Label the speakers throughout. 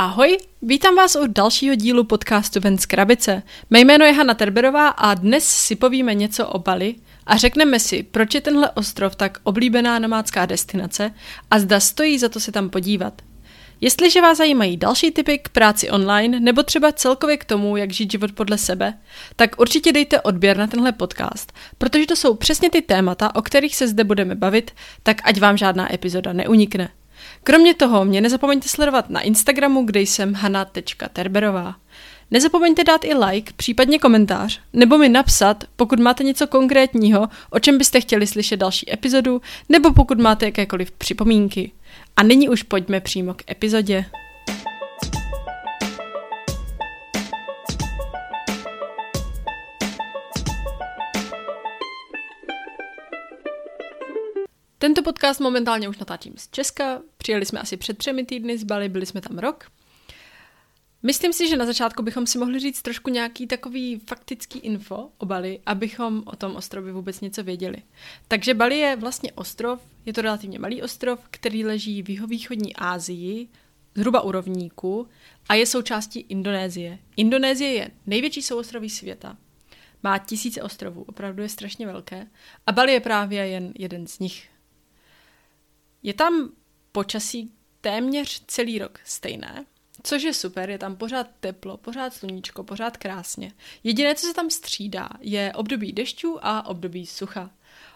Speaker 1: ahoj, vítám vás u dalšího dílu podcastu Ven z krabice. Mé jméno je Hanna Terberová a dnes si povíme něco o Bali a řekneme si, proč je tenhle ostrov tak oblíbená nomádská destinace a zda stojí za to se tam podívat. Jestliže vás zajímají další typy k práci online nebo třeba celkově k tomu, jak žít život podle sebe, tak určitě dejte odběr na tenhle podcast, protože to jsou přesně ty témata, o kterých se zde budeme bavit, tak ať vám žádná epizoda neunikne. Kromě toho mě nezapomeňte sledovat na Instagramu, kde jsem hana.terberová. Nezapomeňte dát i like, případně komentář, nebo mi napsat, pokud máte něco konkrétního, o čem byste chtěli slyšet další epizodu, nebo pokud máte jakékoliv připomínky. A nyní už pojďme přímo k epizodě. Tento podcast momentálně už natáčím z Česka. Přijeli jsme asi před třemi týdny z Bali, byli jsme tam rok. Myslím si, že na začátku bychom si mohli říct trošku nějaký takový faktický info o Bali, abychom o tom ostrově vůbec něco věděli. Takže Bali je vlastně ostrov, je to relativně malý ostrov, který leží v jihovýchodní Ázii, zhruba u rovníku a je součástí Indonésie. Indonésie je největší souostroví světa. Má tisíce ostrovů, opravdu je strašně velké. A Bali je právě jen jeden z nich. Je tam počasí téměř celý rok stejné, což je super, je tam pořád teplo, pořád sluníčko, pořád krásně. Jediné, co se tam střídá, je období dešťů a období sucha.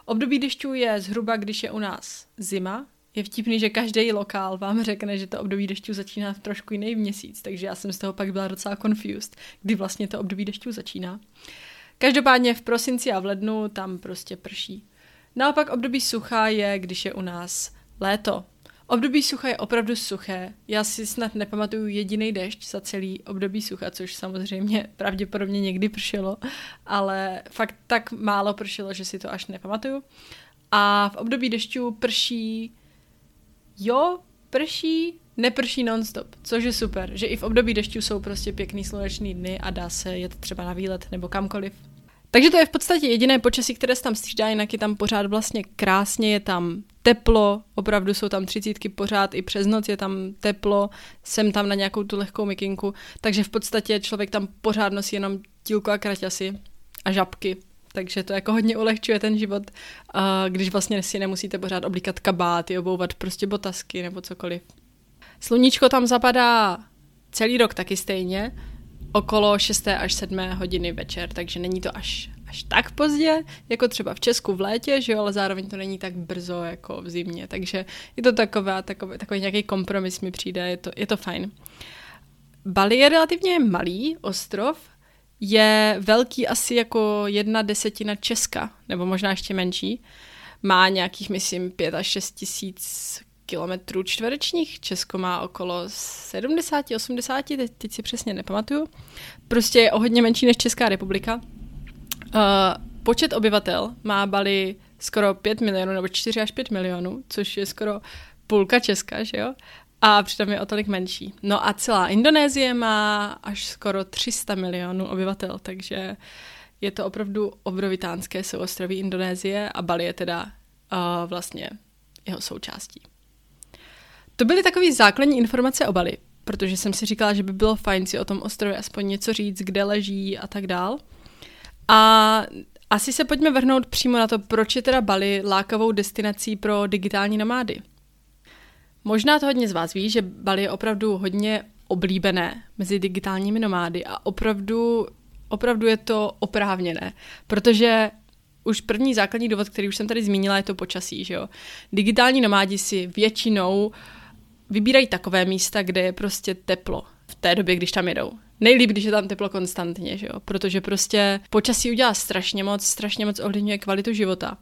Speaker 1: Období dešťů je zhruba, když je u nás zima. Je vtipný, že každý lokál vám řekne, že to období dešťů začíná v trošku jiný měsíc, takže já jsem z toho pak byla docela confused, kdy vlastně to období dešťů začíná. Každopádně v prosinci a v lednu tam prostě prší. Naopak období sucha je, když je u nás Léto. Období sucha je opravdu suché. Já si snad nepamatuju jediný dešť za celý období sucha, což samozřejmě pravděpodobně někdy pršelo, ale fakt tak málo pršelo, že si to až nepamatuju. A v období dešťů prší, jo, prší, neprší nonstop, což je super, že i v období dešťů jsou prostě pěkný sluneční dny a dá se jet třeba na výlet nebo kamkoliv. Takže to je v podstatě jediné počasí, které se tam střídá, jinak je tam pořád vlastně krásně, je tam teplo, opravdu jsou tam třicítky pořád, i přes noc je tam teplo, jsem tam na nějakou tu lehkou mikinku, takže v podstatě člověk tam pořád nosí jenom tílko a kraťasy a žabky, takže to jako hodně ulehčuje ten život, když vlastně si nemusíte pořád oblíkat kabáty, obouvat prostě botasky nebo cokoliv. Sluníčko tam zapadá celý rok taky stejně, okolo 6. až 7. hodiny večer, takže není to až, až tak pozdě, jako třeba v Česku v létě, že jo, ale zároveň to není tak brzo jako v zimě, takže je to takové, takové, takový nějaký kompromis mi přijde, je to, je to fajn. Bali je relativně malý ostrov, je velký asi jako jedna desetina Česka, nebo možná ještě menší. Má nějakých, myslím, 5 až 6 tisíc kilometrů čtverečních. Česko má okolo 70, 80, teď, teď si přesně nepamatuju. Prostě je o hodně menší než Česká republika. Uh, počet obyvatel má Bali skoro 5 milionů, nebo 4 až 5 milionů, což je skoro půlka Česka, že jo? A přitom je o tolik menší. No a celá Indonésie má až skoro 300 milionů obyvatel, takže je to opravdu obrovitánské souostroví Indonésie a Bali je teda uh, vlastně jeho součástí. To byly takové základní informace o Bali, protože jsem si říkala, že by bylo fajn si o tom ostrově aspoň něco říct, kde leží a tak dál. A asi se pojďme vrhnout přímo na to, proč je teda Bali lákavou destinací pro digitální nomády. Možná to hodně z vás ví, že Bali je opravdu hodně oblíbené mezi digitálními nomády a opravdu, opravdu je to oprávněné, protože už první základní důvod, který už jsem tady zmínila, je to počasí, že jo. Digitální nomádi si většinou uh, vybírají takové místa, kde je prostě teplo v té době, když tam jedou. Nejlíp, když je tam teplo konstantně, že jo? protože prostě počasí udělá strašně moc, strašně moc ovlivňuje kvalitu života.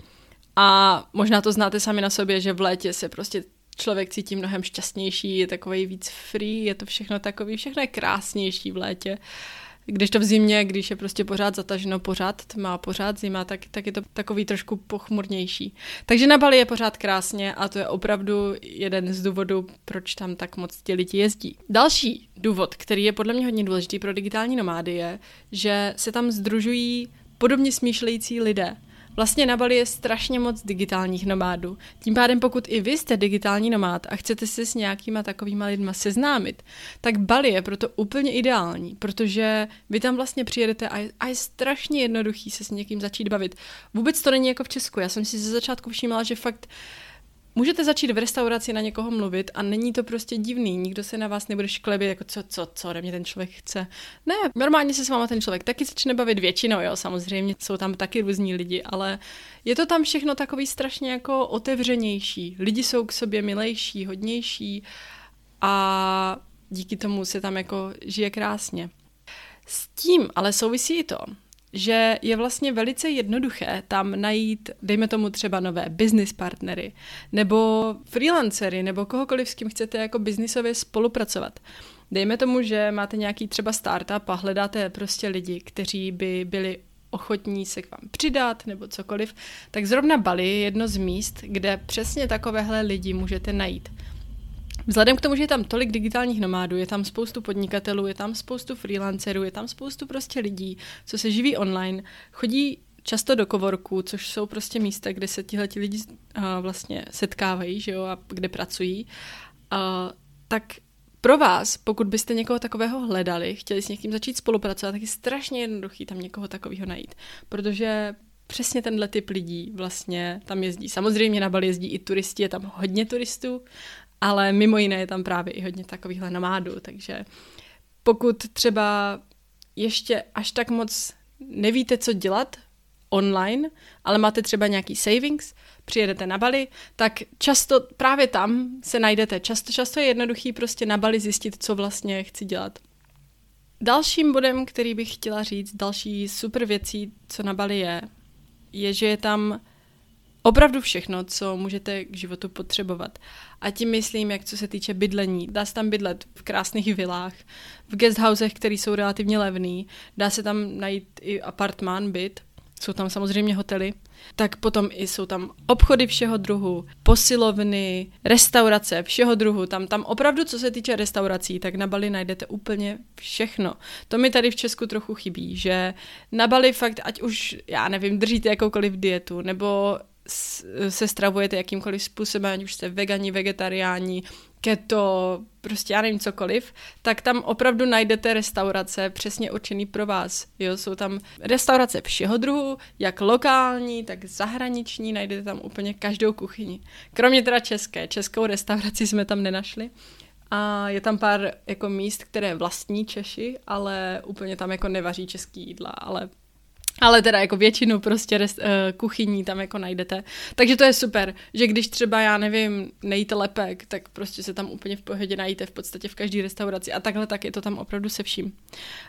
Speaker 1: A možná to znáte sami na sobě, že v létě se prostě člověk cítí mnohem šťastnější, je takový víc free, je to všechno takový, všechno je krásnější v létě. Když to v zimě, když je prostě pořád zataženo, pořád tma, pořád zima, tak, tak je to takový trošku pochmurnější. Takže na Bali je pořád krásně a to je opravdu jeden z důvodů, proč tam tak moc ti lidi jezdí. Další důvod, který je podle mě hodně důležitý pro digitální nomády, je, že se tam združují podobně smýšlející lidé. Vlastně na Bali je strašně moc digitálních nomádů. Tím pádem, pokud i vy jste digitální nomád a chcete se s nějakýma takovýma lidma seznámit, tak Bali je proto úplně ideální, protože vy tam vlastně přijedete a je, a je strašně jednoduchý se s někým začít bavit. Vůbec to není jako v Česku. Já jsem si ze začátku všímala, že fakt Můžete začít v restauraci na někoho mluvit a není to prostě divný, nikdo se na vás nebude šklebit, jako co, co, co ode mě ten člověk chce. Ne, normálně se s váma ten člověk taky začne bavit většinou, jo, samozřejmě jsou tam taky různí lidi, ale je to tam všechno takový strašně jako otevřenější. Lidi jsou k sobě milejší, hodnější a díky tomu se tam jako žije krásně. S tím ale souvisí i to, že je vlastně velice jednoduché tam najít, dejme tomu třeba nové business partnery, nebo freelancery, nebo kohokoliv, s kým chcete jako biznisově spolupracovat. Dejme tomu, že máte nějaký třeba startup a hledáte prostě lidi, kteří by byli ochotní se k vám přidat nebo cokoliv, tak zrovna Bali je jedno z míst, kde přesně takovéhle lidi můžete najít. Vzhledem k tomu, že je tam tolik digitálních nomádů, je tam spoustu podnikatelů, je tam spoustu freelancerů, je tam spoustu prostě lidí, co se živí online, chodí často do kovorku, což jsou prostě místa, kde se tihle lidi uh, vlastně setkávají, že jo, a kde pracují, uh, tak pro vás, pokud byste někoho takového hledali, chtěli s někým začít spolupracovat, tak je strašně jednoduchý tam někoho takového najít, protože přesně tenhle typ lidí vlastně tam jezdí. Samozřejmě na Bali jezdí i turisti, je tam hodně turistů, ale mimo jiné je tam právě i hodně takovýchhle nomádů, takže pokud třeba ještě až tak moc nevíte, co dělat online, ale máte třeba nějaký savings, přijedete na Bali, tak často právě tam se najdete. Často, často je jednoduchý prostě na Bali zjistit, co vlastně chci dělat. Dalším bodem, který bych chtěla říct, další super věcí, co na Bali je, je, že je tam opravdu všechno, co můžete k životu potřebovat. A tím myslím, jak co se týče bydlení. Dá se tam bydlet v krásných vilách, v guesthousech, které jsou relativně levný. Dá se tam najít i apartmán, byt. Jsou tam samozřejmě hotely. Tak potom i jsou tam obchody všeho druhu, posilovny, restaurace všeho druhu. Tam, tam opravdu, co se týče restaurací, tak na Bali najdete úplně všechno. To mi tady v Česku trochu chybí, že na Bali fakt, ať už, já nevím, držíte jakoukoliv dietu, nebo se stravujete jakýmkoliv způsobem, ať už jste vegani, vegetariáni, keto, prostě já nevím cokoliv, tak tam opravdu najdete restaurace přesně určený pro vás. Jo, jsou tam restaurace všeho druhu, jak lokální, tak zahraniční, najdete tam úplně každou kuchyni. Kromě teda české, českou restauraci jsme tam nenašli. A je tam pár jako míst, které vlastní Češi, ale úplně tam jako nevaří český jídla, ale ale teda jako většinu prostě rest, uh, kuchyní tam jako najdete. Takže to je super, že když třeba, já nevím, nejíte lepek, tak prostě se tam úplně v pohodě najíte v podstatě v každé restauraci a takhle tak je to tam opravdu se vším.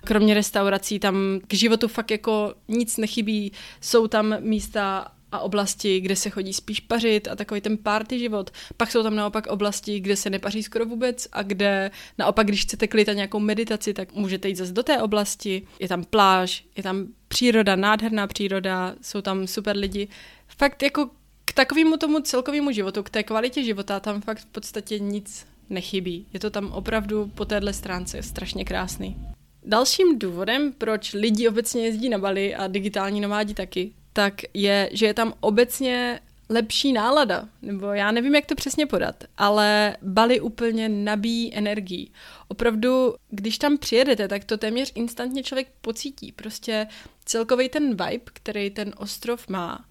Speaker 1: Kromě restaurací tam k životu fakt jako nic nechybí, jsou tam místa a oblasti, kde se chodí spíš pařit a takový ten party život. Pak jsou tam naopak oblasti, kde se nepaří skoro vůbec a kde naopak, když chcete klid a nějakou meditaci, tak můžete jít zase do té oblasti. Je tam pláž, je tam příroda, nádherná příroda, jsou tam super lidi. Fakt jako k takovému tomu celkovému životu, k té kvalitě života tam fakt v podstatě nic nechybí. Je to tam opravdu po téhle stránce strašně krásný. Dalším důvodem, proč lidi obecně jezdí na Bali a digitální nomádi taky, tak je, že je tam obecně lepší nálada, nebo já nevím, jak to přesně podat, ale Bali úplně nabíjí energii. Opravdu, když tam přijedete, tak to téměř instantně člověk pocítí. Prostě celkový ten vibe, který ten ostrov má,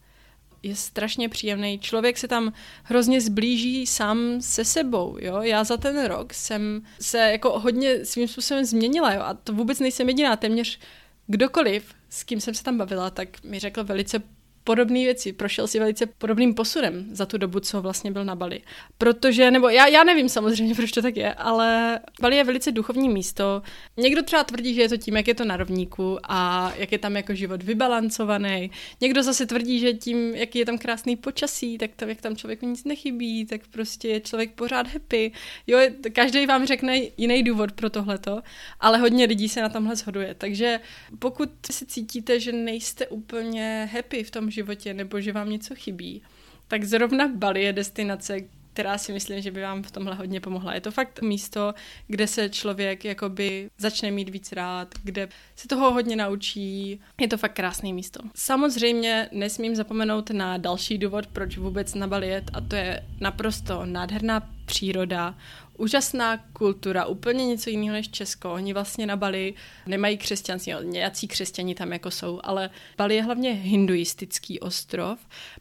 Speaker 1: je strašně příjemný. Člověk se tam hrozně zblíží sám se sebou, jo. Já za ten rok jsem se jako hodně svým způsobem změnila, jo. A to vůbec nejsem jediná, téměř kdokoliv, s kým jsem se tam bavila, tak mi řekl velice podobné věci, prošel si velice podobným posudem za tu dobu, co vlastně byl na Bali. Protože, nebo já, já nevím samozřejmě, proč to tak je, ale Bali je velice duchovní místo. Někdo třeba tvrdí, že je to tím, jak je to na rovníku a jak je tam jako život vybalancovaný. Někdo zase tvrdí, že tím, jaký je tam krásný počasí, tak tam, jak tam člověku nic nechybí, tak prostě je člověk pořád happy. Jo, každý vám řekne jiný důvod pro tohleto, ale hodně lidí se na tomhle shoduje. Takže pokud si cítíte, že nejste úplně happy v tom životě nebo že vám něco chybí, tak zrovna Bali je destinace, která si myslím, že by vám v tomhle hodně pomohla. Je to fakt místo, kde se člověk jakoby začne mít víc rád, kde se toho hodně naučí. Je to fakt krásné místo. Samozřejmě nesmím zapomenout na další důvod, proč vůbec na Bali jet, a to je naprosto nádherná příroda, úžasná kultura, úplně něco jiného než Česko. Oni vlastně na Bali nemají křesťanství, nějací křesťani tam jako jsou, ale Bali je hlavně hinduistický ostrov.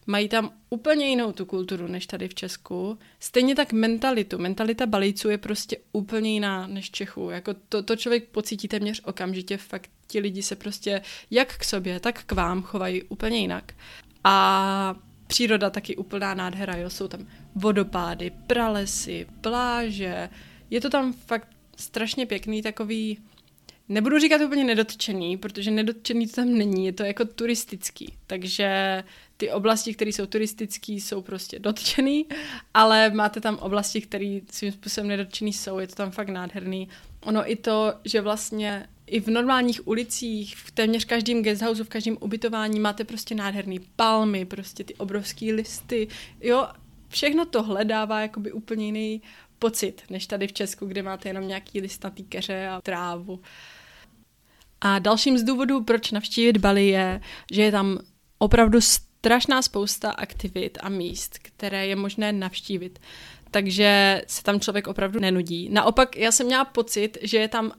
Speaker 1: Mají tam úplně jinou tu kulturu než tady v Česku. Stejně tak mentalitu. Mentalita Balijců je prostě úplně jiná než Čechů. Jako to, to člověk pocítí téměř okamžitě. Fakt ti lidi se prostě jak k sobě, tak k vám chovají úplně jinak. A příroda taky úplná nádhera, jo. Jsou tam vodopády, pralesy, pláže. Je to tam fakt strašně pěkný takový, nebudu říkat úplně nedotčený, protože nedotčený to tam není, je to jako turistický. Takže ty oblasti, které jsou turistické, jsou prostě dotčený, ale máte tam oblasti, které svým způsobem nedotčený jsou, je to tam fakt nádherný. Ono i to, že vlastně i v normálních ulicích, v téměř každém guesthouse, v každém ubytování máte prostě nádherný palmy, prostě ty obrovský listy, jo, všechno tohle dává jakoby úplně jiný pocit, než tady v Česku, kde máte jenom nějaký listnatý keře a trávu. A dalším z důvodů, proč navštívit Bali je, že je tam opravdu strašná spousta aktivit a míst, které je možné navštívit. Takže se tam člověk opravdu nenudí. Naopak, já jsem měla pocit, že je tam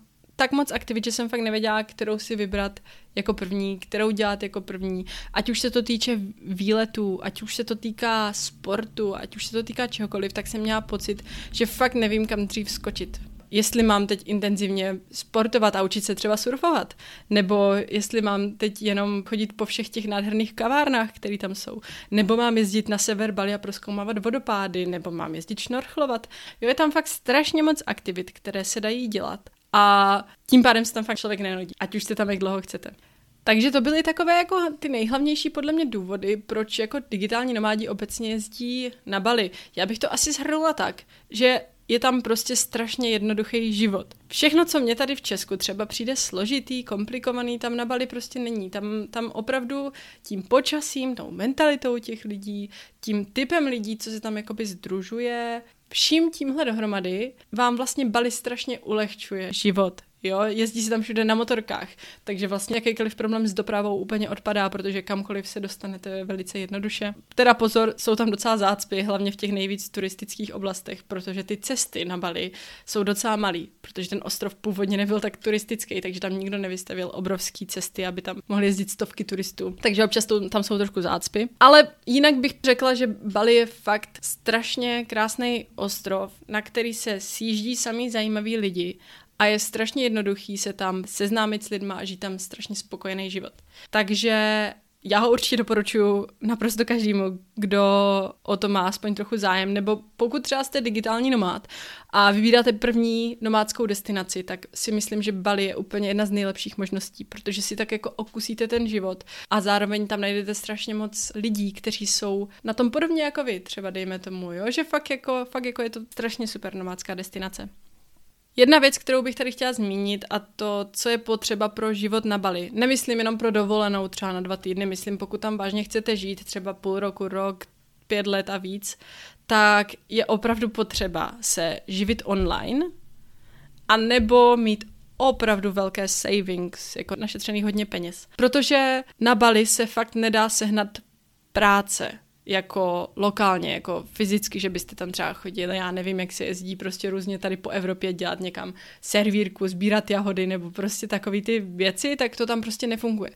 Speaker 1: tak moc aktivit, že jsem fakt nevěděla, kterou si vybrat jako první, kterou dělat jako první. Ať už se to týče výletů, ať už se to týká sportu, ať už se to týká čehokoliv, tak jsem měla pocit, že fakt nevím, kam dřív skočit. Jestli mám teď intenzivně sportovat a učit se třeba surfovat, nebo jestli mám teď jenom chodit po všech těch nádherných kavárnách, které tam jsou, nebo mám jezdit na sever Bali a proskoumávat vodopády, nebo mám jezdit šnorchlovat. Jo, je tam fakt strašně moc aktivit, které se dají dělat a tím pádem se tam fakt člověk nenudí, ať už jste tam jak dlouho chcete. Takže to byly takové jako ty nejhlavnější podle mě důvody, proč jako digitální nomádi obecně jezdí na Bali. Já bych to asi shrnula tak, že je tam prostě strašně jednoduchý život. Všechno, co mě tady v Česku třeba přijde složitý, komplikovaný, tam na Bali prostě není. Tam, tam opravdu tím počasím, tou mentalitou těch lidí, tím typem lidí, co se tam jakoby združuje, vším tímhle dohromady vám vlastně Bali strašně ulehčuje život. Jo, jezdí se tam všude na motorkách, takže vlastně jakýkoliv problém s dopravou úplně odpadá, protože kamkoliv se dostanete velice jednoduše. Teda pozor, jsou tam docela zácpy, hlavně v těch nejvíc turistických oblastech, protože ty cesty na Bali jsou docela malý, protože ten ostrov původně nebyl tak turistický, takže tam nikdo nevystavil obrovský cesty, aby tam mohli jezdit stovky turistů. Takže občas to, tam jsou trošku zácpy. Ale jinak bych řekla, že Bali je fakt strašně krásný ostrov, na který se sjíždí sami zajímaví lidi a je strašně jednoduchý se tam seznámit s lidma a žít tam strašně spokojený život. Takže já ho určitě doporučuji naprosto každému, kdo o to má aspoň trochu zájem, nebo pokud třeba jste digitální nomád a vybíráte první nomádskou destinaci, tak si myslím, že Bali je úplně jedna z nejlepších možností, protože si tak jako okusíte ten život a zároveň tam najdete strašně moc lidí, kteří jsou na tom podobně jako vy, třeba dejme tomu, jo, že fakt jako, fakt jako je to strašně super nomádská destinace. Jedna věc, kterou bych tady chtěla zmínit a to, co je potřeba pro život na Bali. Nemyslím jenom pro dovolenou třeba na dva týdny, myslím, pokud tam vážně chcete žít, třeba půl roku, rok, pět let a víc, tak je opravdu potřeba se živit online a nebo mít opravdu velké savings, jako našetřený hodně peněz. Protože na Bali se fakt nedá sehnat práce jako lokálně, jako fyzicky, že byste tam třeba chodili, já nevím, jak se jezdí prostě různě tady po Evropě dělat někam servírku, sbírat jahody nebo prostě takové ty věci, tak to tam prostě nefunguje.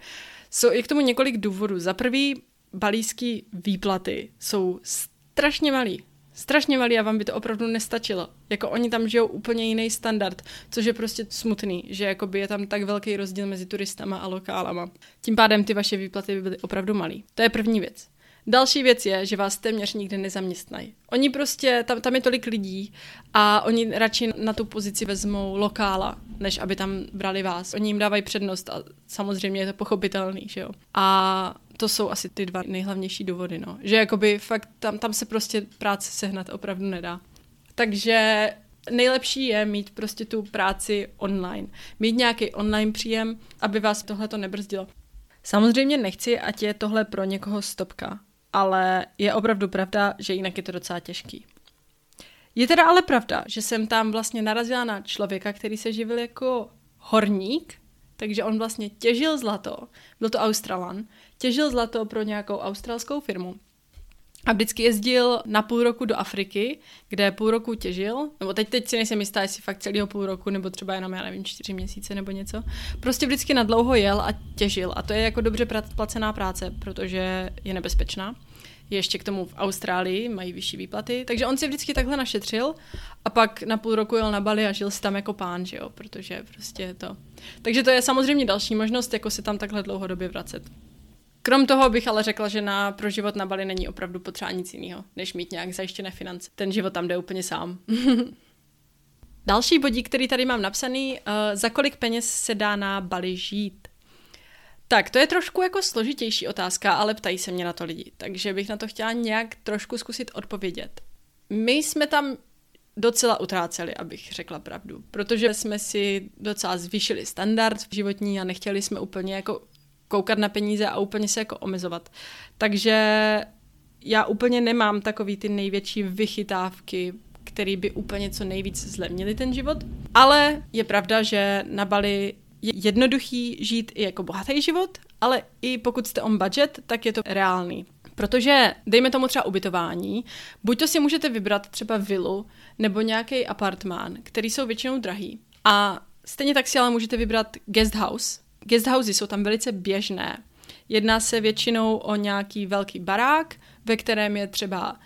Speaker 1: Jsou je k tomu několik důvodů. Za prvý, balíský výplaty jsou strašně malý. Strašně malý a vám by to opravdu nestačilo. Jako oni tam žijou úplně jiný standard, což je prostě smutný, že jakoby je tam tak velký rozdíl mezi turistama a lokálama. Tím pádem ty vaše výplaty by byly opravdu malý. To je první věc. Další věc je, že vás téměř nikdy nezaměstnají. Oni prostě, tam, tam je tolik lidí a oni radši na tu pozici vezmou lokála, než aby tam brali vás. Oni jim dávají přednost a samozřejmě je to pochopitelný, že jo. A to jsou asi ty dva nejhlavnější důvody, no. Že jakoby fakt tam, tam se prostě práce sehnat opravdu nedá. Takže nejlepší je mít prostě tu práci online. Mít nějaký online příjem, aby vás tohle to nebrzdilo. Samozřejmě nechci, ať je tohle pro někoho stopka ale je opravdu pravda, že jinak je to docela těžký. Je teda ale pravda, že jsem tam vlastně narazila na člověka, který se živil jako horník, takže on vlastně těžil zlato, byl to Australan, těžil zlato pro nějakou australskou firmu a vždycky jezdil na půl roku do Afriky, kde půl roku těžil, nebo teď, teď si nejsem jistá, jestli fakt celého půl roku, nebo třeba jenom, já nevím, čtyři měsíce nebo něco. Prostě vždycky na dlouho jel a těžil. A to je jako dobře placená práce, protože je nebezpečná. Je ještě k tomu v Austrálii, mají vyšší výplaty. Takže on si vždycky takhle našetřil a pak na půl roku jel na Bali a žil si tam jako pán, že jo, protože prostě to. Takže to je samozřejmě další možnost, jako se tam takhle dlouhodobě vracet. Krom toho bych ale řekla, že na, pro život na Bali není opravdu potřeba nic jiného, než mít nějak zajištěné finance. Ten život tam jde úplně sám. Další bodík, který tady mám napsaný, uh, za kolik peněz se dá na Bali žít? Tak, to je trošku jako složitější otázka, ale ptají se mě na to lidi, takže bych na to chtěla nějak trošku zkusit odpovědět. My jsme tam docela utráceli, abych řekla pravdu, protože jsme si docela zvýšili standard v životní a nechtěli jsme úplně jako koukat na peníze a úplně se jako omezovat. Takže já úplně nemám takový ty největší vychytávky, který by úplně co nejvíc zlevnili ten život. Ale je pravda, že na Bali je jednoduchý žít i jako bohatý život, ale i pokud jste on budget, tak je to reálný. Protože, dejme tomu třeba ubytování, buď to si můžete vybrat třeba vilu nebo nějaký apartmán, který jsou většinou drahý. A stejně tak si ale můžete vybrat guest house, Guesthousey jsou tam velice běžné. Jedná se většinou o nějaký velký barák, ve kterém je třeba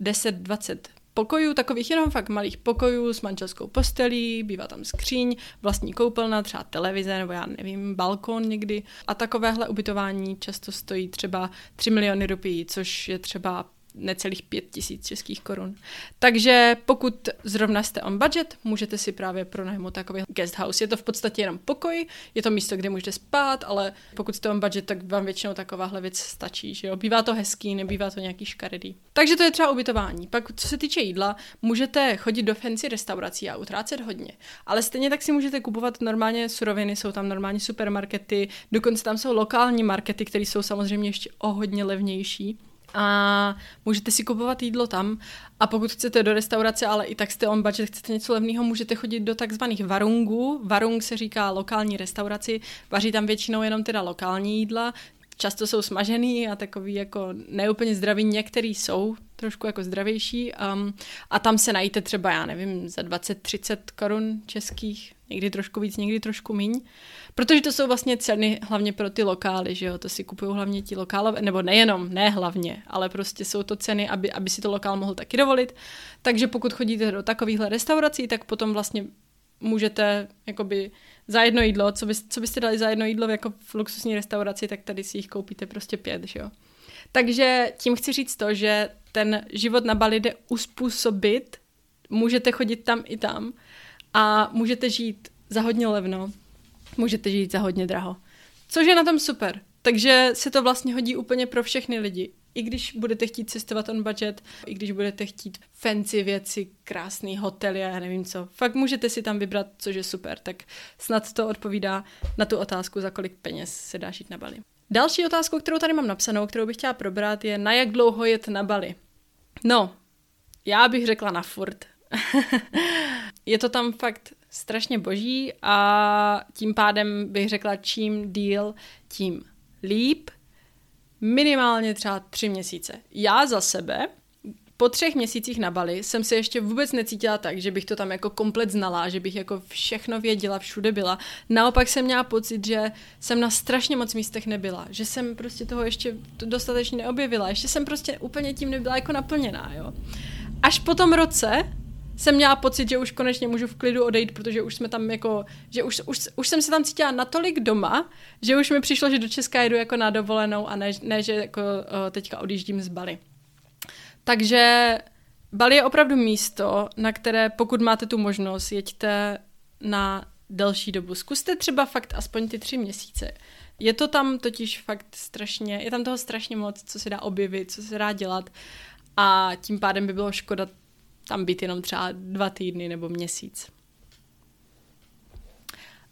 Speaker 1: 10-20 pokojů, takových jenom fakt malých pokojů s manželskou postelí, bývá tam skříň, vlastní koupelna, třeba televize nebo já nevím, balkon někdy. A takovéhle ubytování často stojí třeba 3 miliony rupií, což je třeba necelých pět tisíc českých korun. Takže pokud zrovna jste on budget, můžete si právě pronajmout takový guest house. Je to v podstatě jenom pokoj, je to místo, kde můžete spát, ale pokud jste on budget, tak vám většinou takováhle věc stačí. Že jo? Bývá to hezký, nebývá to nějaký škaredý. Takže to je třeba ubytování. Pak, co se týče jídla, můžete chodit do fancy restaurací a utrácet hodně. Ale stejně tak si můžete kupovat normálně suroviny, jsou tam normální supermarkety, dokonce tam jsou lokální markety, které jsou samozřejmě ještě o hodně levnější a můžete si kupovat jídlo tam. A pokud chcete do restaurace, ale i tak jste on budget, chcete něco levného, můžete chodit do takzvaných varungů. Varung se říká lokální restauraci, vaří tam většinou jenom teda lokální jídla, často jsou smažený a takový jako neúplně zdravý, některý jsou trošku jako zdravější um, a tam se najíte třeba, já nevím, za 20-30 korun českých, někdy trošku víc, někdy trošku míň. Protože to jsou vlastně ceny hlavně pro ty lokály, že jo, to si kupují hlavně ti lokálové, nebo nejenom, ne hlavně, ale prostě jsou to ceny, aby, aby si to lokál mohl taky dovolit. Takže pokud chodíte do takovýchhle restaurací, tak potom vlastně můžete jakoby za jedno jídlo, co, by, co byste dali za jedno jídlo jako v luxusní restauraci, tak tady si jich koupíte prostě pět, že jo. Takže tím chci říct to, že ten život na Bali jde uspůsobit, můžete chodit tam i tam a můžete žít za hodně levno, můžete žít za hodně draho. Což je na tom super. Takže se to vlastně hodí úplně pro všechny lidi. I když budete chtít cestovat on budget, i když budete chtít fancy věci, krásný hotely a já nevím co, fakt můžete si tam vybrat, což je super. Tak snad to odpovídá na tu otázku, za kolik peněz se dá žít na Bali. Další otázku, kterou tady mám napsanou, kterou bych chtěla probrat, je na jak dlouho jet na Bali. No, já bych řekla na furt. je to tam fakt strašně boží a tím pádem bych řekla, čím díl, tím líp. Minimálně třeba tři měsíce. Já za sebe po třech měsících na Bali jsem se ještě vůbec necítila tak, že bych to tam jako komplet znala, že bych jako všechno věděla, všude byla. Naopak jsem měla pocit, že jsem na strašně moc místech nebyla, že jsem prostě toho ještě dostatečně neobjevila, ještě jsem prostě úplně tím nebyla jako naplněná, jo. Až po tom roce jsem měla pocit, že už konečně můžu v klidu odejít, protože už jsme tam jako, že už, už, už jsem se tam cítila natolik doma, že už mi přišlo, že do Česka jedu jako na dovolenou a ne, ne že jako uh, teďka odjíždím z Bali. Takže Bali je opravdu místo, na které pokud máte tu možnost, jeďte na delší dobu. Zkuste třeba fakt aspoň ty tři měsíce. Je to tam totiž fakt strašně, je tam toho strašně moc, co se dá objevit, co se dá dělat a tím pádem by bylo škoda tam být jenom třeba dva týdny nebo měsíc.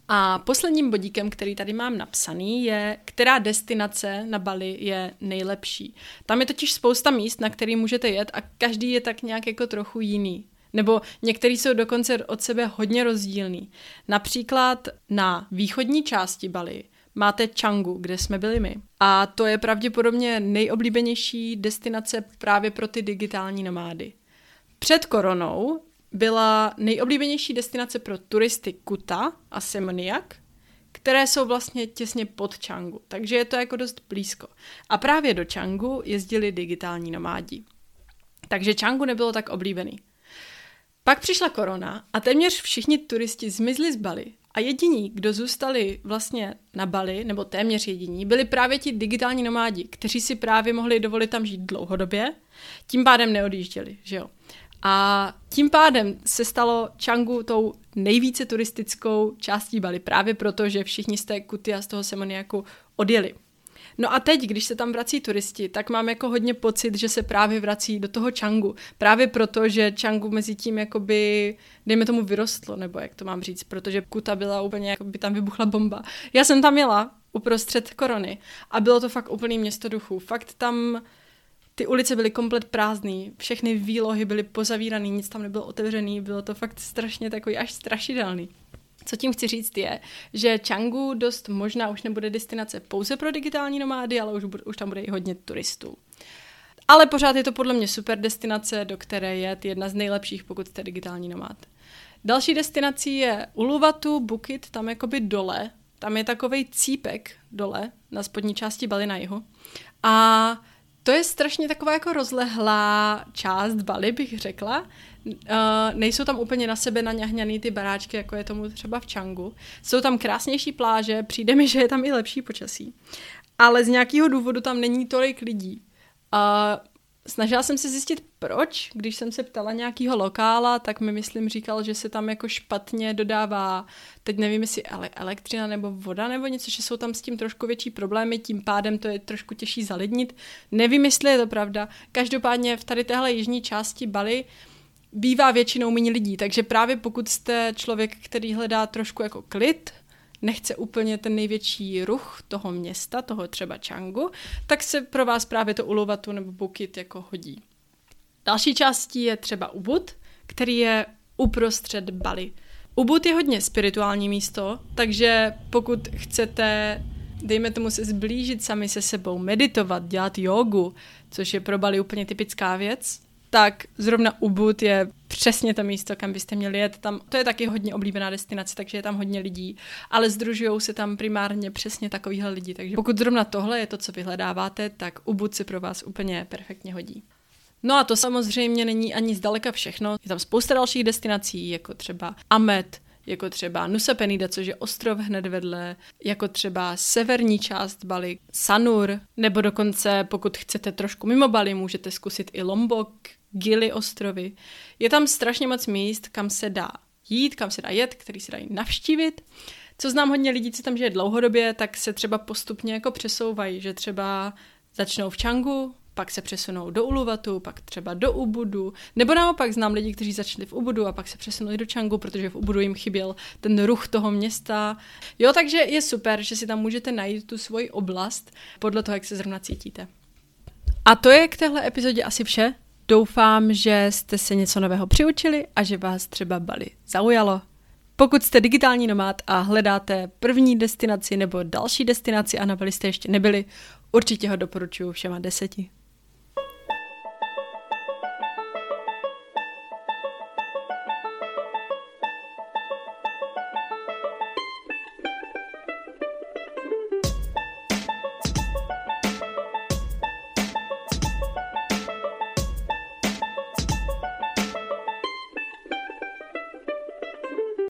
Speaker 1: A posledním bodíkem, který tady mám napsaný, je, která destinace na Bali je nejlepší. Tam je totiž spousta míst, na který můžete jet a každý je tak nějak jako trochu jiný. Nebo některý jsou dokonce od sebe hodně rozdílný. Například na východní části Bali máte Changu, kde jsme byli my. A to je pravděpodobně nejoblíbenější destinace právě pro ty digitální nomády. Před koronou byla nejoblíbenější destinace pro turisty Kuta a Semniak, které jsou vlastně těsně pod Changu, takže je to jako dost blízko. A právě do Changu jezdili digitální nomádi. Takže Changu nebylo tak oblíbený. Pak přišla korona a téměř všichni turisti zmizli z Bali a jediní, kdo zůstali vlastně na Bali, nebo téměř jediní, byli právě ti digitální nomádi, kteří si právě mohli dovolit tam žít dlouhodobě, tím pádem neodjížděli, že jo. A tím pádem se stalo Changu tou nejvíce turistickou částí Bali, právě proto, že všichni z té Kuty a z toho Semoniaku odjeli. No a teď, když se tam vrací turisti, tak mám jako hodně pocit, že se právě vrací do toho Changu. Právě proto, že Changu mezi tím jakoby, dejme tomu, vyrostlo, nebo jak to mám říct, protože Kuta byla úplně, jako by tam vybuchla bomba. Já jsem tam jela uprostřed korony a bylo to fakt úplný město duchů. Fakt tam ty ulice byly komplet prázdné, všechny výlohy byly pozavírané, nic tam nebylo otevřený, bylo to fakt strašně takový až strašidelný. Co tím chci říct je, že Changu dost možná už nebude destinace pouze pro digitální nomády, ale už, už tam bude i hodně turistů. Ale pořád je to podle mě super destinace, do které je jedna z nejlepších, pokud jste digitální nomád. Další destinací je Uluwatu, Bukit, tam jakoby dole. Tam je takový cípek dole, na spodní části Bali na jihu. A to je strašně taková jako rozlehlá část Bali, bych řekla. Uh, nejsou tam úplně na sebe naňahňaný ty baráčky, jako je tomu třeba v Changu. Jsou tam krásnější pláže, přijde mi, že je tam i lepší počasí. Ale z nějakého důvodu tam není tolik lidí. Uh, Snažila jsem se zjistit proč, když jsem se ptala nějakého lokála, tak mi myslím říkal, že se tam jako špatně dodává, teď nevím jestli ele- elektřina nebo voda nebo něco, že jsou tam s tím trošku větší problémy, tím pádem to je trošku těžší zalidnit. Nevím, jestli je to pravda. Každopádně v tady téhle jižní části Bali bývá většinou méně lidí, takže právě pokud jste člověk, který hledá trošku jako klid, nechce úplně ten největší ruch toho města, toho třeba Changu, tak se pro vás právě to Uluwatu nebo Bukit jako hodí. Další částí je třeba Ubud, který je uprostřed Bali. Ubud je hodně spirituální místo, takže pokud chcete dejme tomu se zblížit sami se sebou, meditovat, dělat jogu, což je pro Bali úplně typická věc, tak zrovna Ubud je přesně to místo, kam byste měli jet. Tam, to je taky hodně oblíbená destinace, takže je tam hodně lidí, ale združují se tam primárně přesně takovýhle lidi. Takže pokud zrovna tohle je to, co vyhledáváte, tak Ubud se pro vás úplně perfektně hodí. No a to samozřejmě není ani zdaleka všechno. Je tam spousta dalších destinací, jako třeba Amet, jako třeba Nusa Penida, což je ostrov hned vedle, jako třeba severní část Bali, Sanur, nebo dokonce, pokud chcete trošku mimo Bali, můžete zkusit i Lombok, Gili ostrovy. Je tam strašně moc míst, kam se dá jít, kam se dá jet, který se dají navštívit. Co znám hodně lidí, co tam žije dlouhodobě, tak se třeba postupně jako přesouvají, že třeba začnou v Changu, pak se přesunou do Uluvatu, pak třeba do Ubudu, nebo naopak znám lidi, kteří začali v Ubudu a pak se přesunuli do Changu, protože v Ubudu jim chyběl ten ruch toho města. Jo, takže je super, že si tam můžete najít tu svoji oblast podle toho, jak se zrovna cítíte. A to je k téhle epizodě asi vše. Doufám, že jste se něco nového přiučili a že vás třeba Bali zaujalo. Pokud jste digitální nomád a hledáte první destinaci nebo další destinaci a na Bali jste ještě nebyli, určitě ho doporučuji všema deseti.